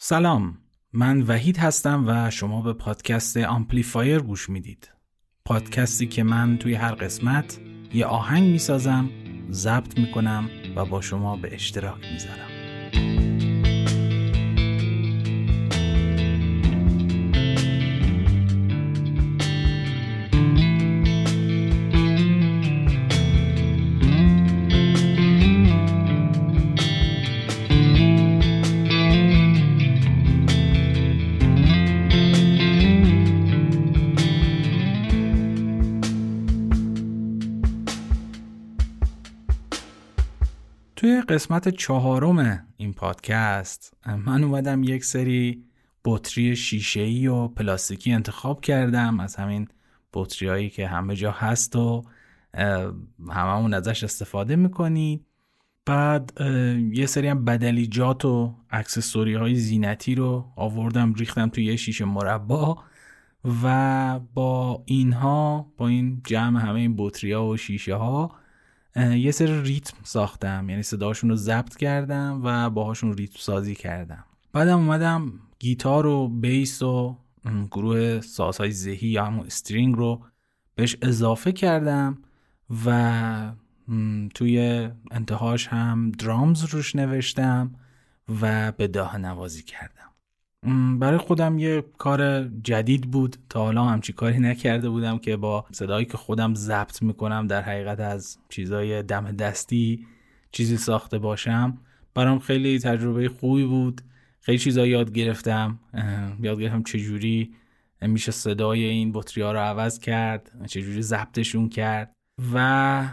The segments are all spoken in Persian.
سلام. من وحید هستم و شما به پادکست آمپلیفایر گوش می‌دید. پادکستی که من توی هر قسمت یه آهنگ می‌سازم ضبط می‌کنم و با شما به اشتراک می‌ذارم. قسمت چهارم این پادکست. من اومدم یک سری بطری شیشه‌ای و پلاستیکی انتخاب کردم. از همین بطری که همه جا هست و هممون ازش استفاده می‌کنید بعد یه سری هم بدلیجات و اکسسوری های زینتی رو آوردم ریختم توی یه شیشه مربا و با اینها با این جمع همه این بطری ها و شیشه ها یه سری ریتم ساختم. یعنی صداشون رو ضبط کردم و باهاشون ریتم سازی کردم. بعدم اومدم گیتار و بیس و گروه سازهای ذهی یا همون استرینگ رو بهش اضافه کردم و توی انتهاش هم درامز روش نوشتم و به داه نوازی کردم. برای خودم یه کار جدید بود. تا حالا همچی کاری نکرده بودم که با صدایی که خودم ضبط می‌کنم در حقیقت از چیزای دم دستی چیزی ساخته باشم. برام خیلی تجربه خوبی بود. خیلی چیزا یاد گرفتم. یاد گرفتم چجوری میشه صدای این بطری ها رو عوض کرد چجوری ضبطشون کرد. و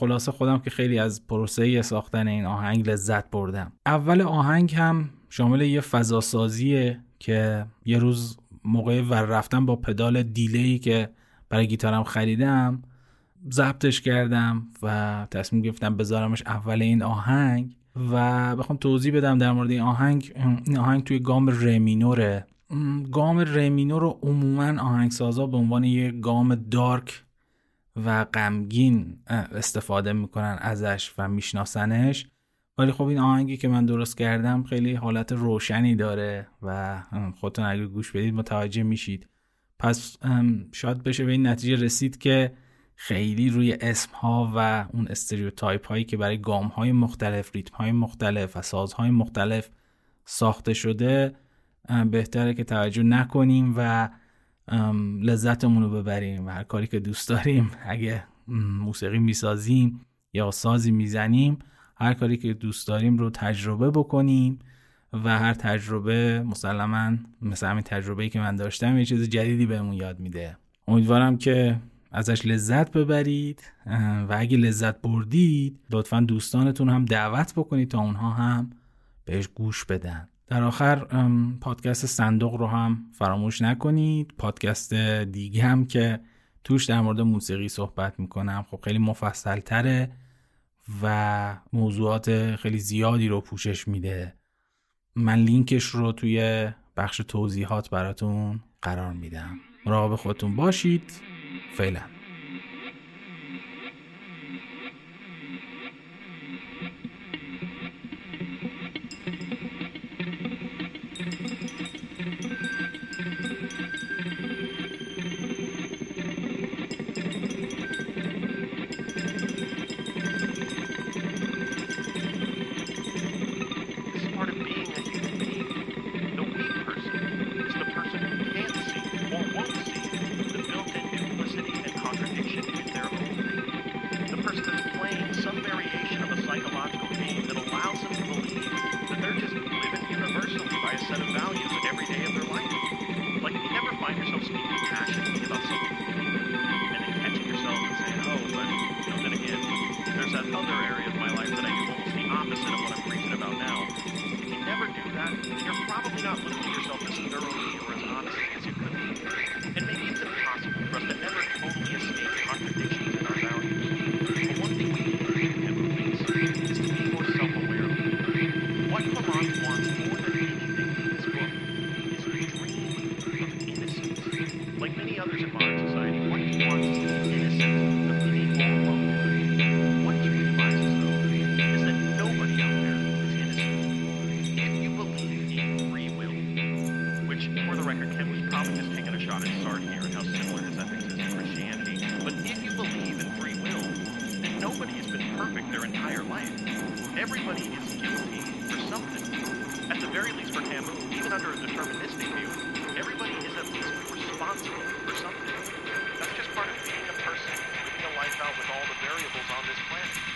خلاصه خودم که خیلی از پروسه ساختن این آهنگ لذت بردم. اول آهنگ هم شامل یه فضاسازیه که یه روز موقع ور رفتم با پدال دیلی که برای گیتارم خریدم ضبطش کردم و تصمیم گرفتم بذارمش اول این آهنگ و بخوام توضیح بدم در مورد این آهنگ. این آهنگ توی گام رمینوره گام رمینور رو عموما آهنگسازا به عنوان یه گام دارک و غمگین استفاده می‌کنن ازش و میشناسنش. ولی خب این آهنگی که من درست کردم خیلی حالت روشنی داره و خودتون اگه گوش بدید متوجه میشید. پس شاید بشه به این نتیجه رسید که خیلی روی اسم ها و اون استریوتایپ هایی که برای گام های مختلف ریتم های مختلف و سازهای مختلف ساخته شده بهتره که توجه نکنیم و لذتمون رو ببریم و هر کاری که دوست داریم اگه موسیقی می‌سازیم یا سازی می‌زنیم هر کاری که دوست داریم رو تجربه بکنیم و هر تجربه مسلما مثل همین تجربه که من داشتم یه چیز جدیدی بهمون یاد میده. امیدوارم که ازش لذت ببرید و اگه لذت بردید لطفا دوستانتون هم دعوت بکنید تا اونها هم بهش گوش بدن. در آخر پادکست صندوق رو هم فراموش نکنید. پادکست دیگه هم که توش در مورد موسیقی صحبت می‌کنم. خب خیلی مفصل تره و موضوعات خیلی زیادی رو پوشش میده. من لینکش رو توی بخش توضیحات براتون قرار میدم. مراقب خودتون باشید. فعلا. And how similar his ethics is to Christianity. But if you believe in free will, then nobody has been perfect their entire life. Everybody is guilty for something. At the very least for Camus, even under a deterministic view, everybody is at least responsible for something. That's just part of being a person, living a life out with all the variables on this planet.